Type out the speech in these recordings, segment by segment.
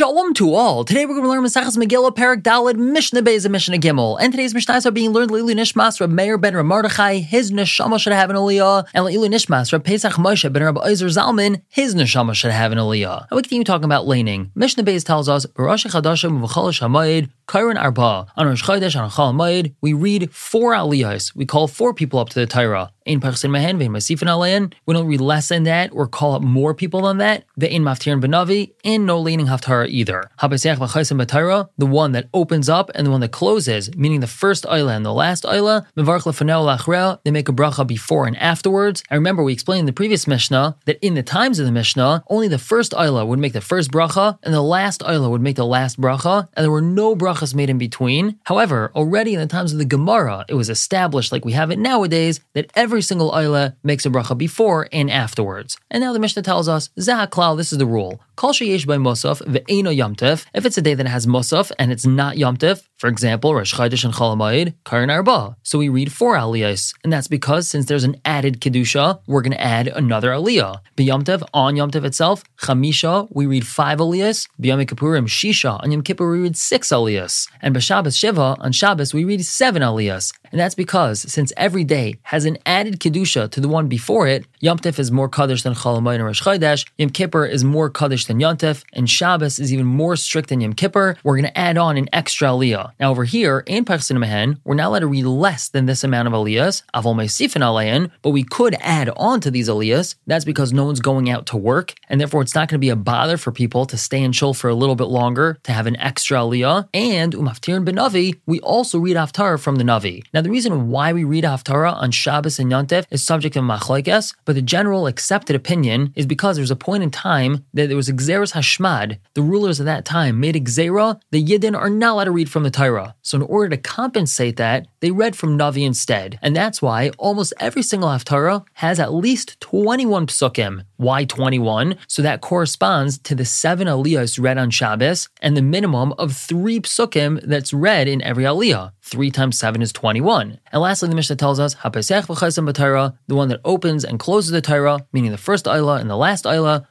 Shalom to all. Today we're going to learn Maseches Megillah Perak Dalid Mishnah Beis and Mishnah Gimel. And today's Mishnahs are being learned Leilu Nishmas Rab Meir ben Ramardachai. His neshama should have an aliyah. And Leilu Nishmas Rab Pesach Moshe ben Rab Ozer Zalman. His neshama should have an aliyah. And we continue talking about laning. Mishnah Beis tells us Barosh Chadashim V'chol Shamayid Kairon Arba. On Rosh Chodesh on Chol Mayid, we read four aliyahs. We call four people up to the Torah. Pachsin Mehen Vein Masifin Alayan. We don't read less than that or call up more people than that. Ve'in Maftirin Benavi. And no leaning Haftarah either. The one that opens up and the one that closes, meaning the first Ayla and the last Ayla. Mevarch Lefanel Lachrea. They make a bracha before and afterwards. I remember we explained in the previous Mishnah that in the times of the Mishnah, only the first Ayla would make the first bracha and the last Ayla would make the last bracha, and there were no brachas made in between. However, already in the times of the Gemara, it was established, like we have it nowadays, that every single Ayla makes a bracha before and afterwards. And now the Mishnah tells us, Zahaklal, this is the rule. Kol sheyesh by Musaf ve'eno yomtev. If it's a day that has Musaf and it's not yomtev, for example, Rosh Chodesh and Cholamayid, Karin Arba. So we read four aliyahs, and that's because since there's an added kedusha, we're going to add another aliyah. B'yomtev on yomtev itself, Chamisha, we read five aliyahs. B'yom Kippurim Shisha on Yom Kippur we read six aliyahs, and b'Shabbos Shiva on Shabbos we read seven aliyahs. And that's because since every day has an added kedusha to the one before it, Yom Tov is more kaddish than Cholamayid and Rosh Chodesh. Yom Kippur is more kaddish than Yom Tov, and Shabbos is even more strict than Yom Kippur. We're going to add on an extra aliyah. Now over here in Parsin Mehen, we're not allowed to read less than this amount of aliyahs, avol me'sifin alayin, but we could add on to these aliyahs. That's because no one's going out to work, and therefore it's not going to be a bother for people to stay in shul for a little bit longer to have an extra aliyah. And umaftirin ben Navi, we also read Haftarah from the Navi. Now the reason why we read Haftarah on Shabbos and Yom Tov is subject to machlokes, but the general accepted opinion is because there was a point in time that there was Xeris Hashmad. The rulers of that time made Xera, the Yidden are not allowed to read from the Torah. So in order to compensate that, they read from Navi instead. And that's why almost every single Haftarah has at least 21 psukim. Why 21? So that corresponds to the seven aliyahs read on Shabbos and the minimum of three psukim that's read in every aliyah. 3 times 7 is 21. And lastly, the Mishnah tells us, the one that opens and closes the Torah, meaning the first Ayla and the last Ayla,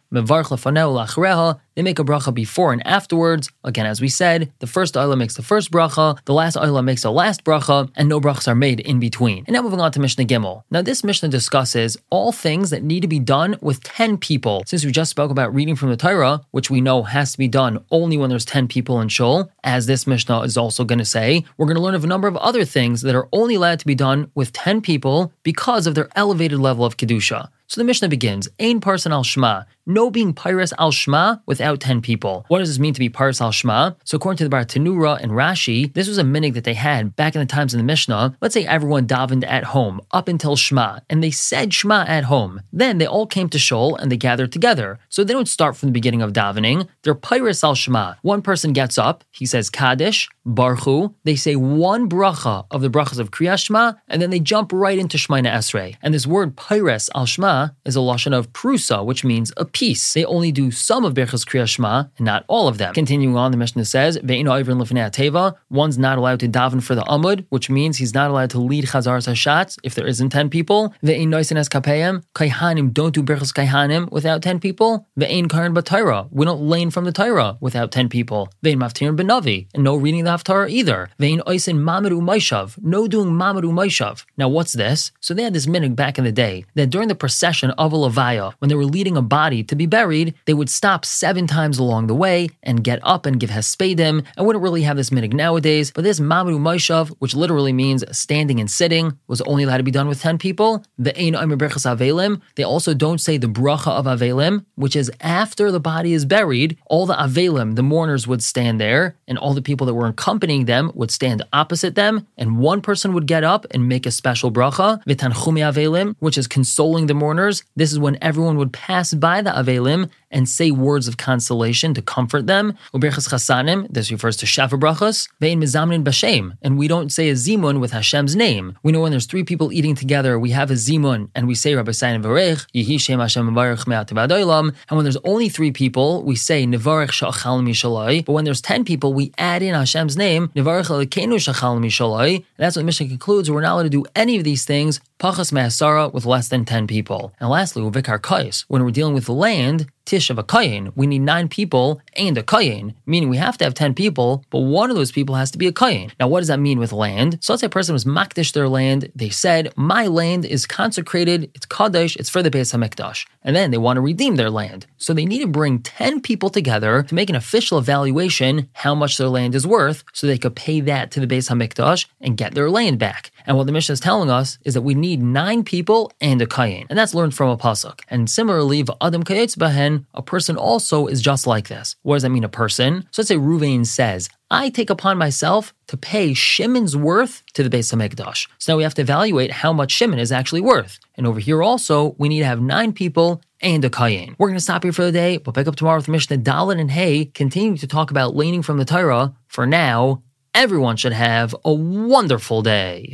they make a bracha before and afterwards. Again, as we said, the first Ayla makes the first bracha, the last Ayla makes the last bracha, and no brachas are made in between. And now moving on to Mishnah Gimel. Now this Mishnah discusses all things that need to be done with 10 people. Since we just spoke about reading from the Torah, which we know has to be done only when there's 10 people in shul, as this Mishnah is also going to say, we're going to learn of a number of other things that are only allowed to be done with 10 people because of their elevated level of Kedusha. So the Mishnah begins, Ein parson al Shema, no being Pyrus al Shema without 10 people. What does this mean to be Pyrus al Shema? So according to the Bartenura and Rashi, this was a minig that they had back in the times in the Mishnah. Let's say everyone davened at home up until Shema, and they said Shema at home. Then they all came to Shul and they gathered together. So they don't start from the beginning of davening. They're Pyrus al Shema. One person gets up, he says Kaddish, Baruchu. They say one bracha of the brachas of Kriyas Shema, and then they jump right into Shemoneh Esrei. And this word Pyrus al Shema is a lashon of prusa, which means a piece. They only do some of Berchas Kriya Shema and not all of them. Continuing on, the Mishnah says, teva. One's not allowed to daven for the amud, which means he's not allowed to lead Chazar Hashatz if there isn't 10 people. Ve'in noisin es kapayim. Kaihanim don't do Berchas Kaihanim without 10 people. Ve'in karan batayra. We don't lane from the Torah without 10 people. Ve'in maftirin benavi. And no reading the Haftarah either. Ve'in oisin mamaru maishav. No doing mamaru maishav. Now what's this? So they had this minig back in the day that during the procession of a levaya, when they were leading a body to be buried, they would stop seven times along the way and get up and give hespedim. I wouldn't really have this minig nowadays, but this mamaru maishav, which literally means standing and sitting, was only allowed to be done with 10 people. The ein berachas avelim, they also don't say the bracha of avelim, which is after the body is buried, all the avelim, the mourners would stand there, and all the people that were accompanying them would stand opposite them, and one person would get up and make a special bracha, avelim, which is consoling the mourners. This is when everyone would pass by the avelim and say words of consolation to comfort them. Uberchas chasanim, this refers to sheva brachas. Ve'in mizamnin b'shem, and we don't say a zimun with Hashem's name. We know when there's three people eating together, we have a zimun, and we say Rabbi Sayin Varech, Shem Hashem Mavarech Me'at And when there's only three people, we say Nevarech Shachal Mishalai. But when there's ten people, we add in Hashem's name, Nevarech Lekenu Shachal Mishalai. And that's what the Mishnah concludes. We're not allowed to do any of these things, Pachas Me'asara, with less than ten people. And lastly, Uvikar Kais, when we're dealing with land, tish of a kayin, we need nine people and a kayin, meaning we have to have 10 people, but one of those people has to be a kayin. Now, what does that mean with land? So let's say a person was makdish their land. They said, my land is consecrated, it's kaddish, it's for the Beis HaMikdash. And then they want to redeem their land. So they need to bring 10 people together to make an official evaluation how much their land is worth so they could pay that to the Beis HaMikdash and get their land back. And what the Mishnah is telling us is that we need nine people and a kayin. And that's learned from a pasuk. And similarly, Adam kayetz bahen, a person also is just like this. What does that mean, a person? So let's say Ruvain says, I take upon myself to pay Shimon's worth to the Beis HaMikdash. So now we have to evaluate how much Shimon is actually worth. And over here also, we need to have nine people and a kayin. We're going to stop here for the day. We'll pick up tomorrow with Mishnah Dalit and Hay, continuing to talk about leaning from the Torah. For now, everyone should have a wonderful day.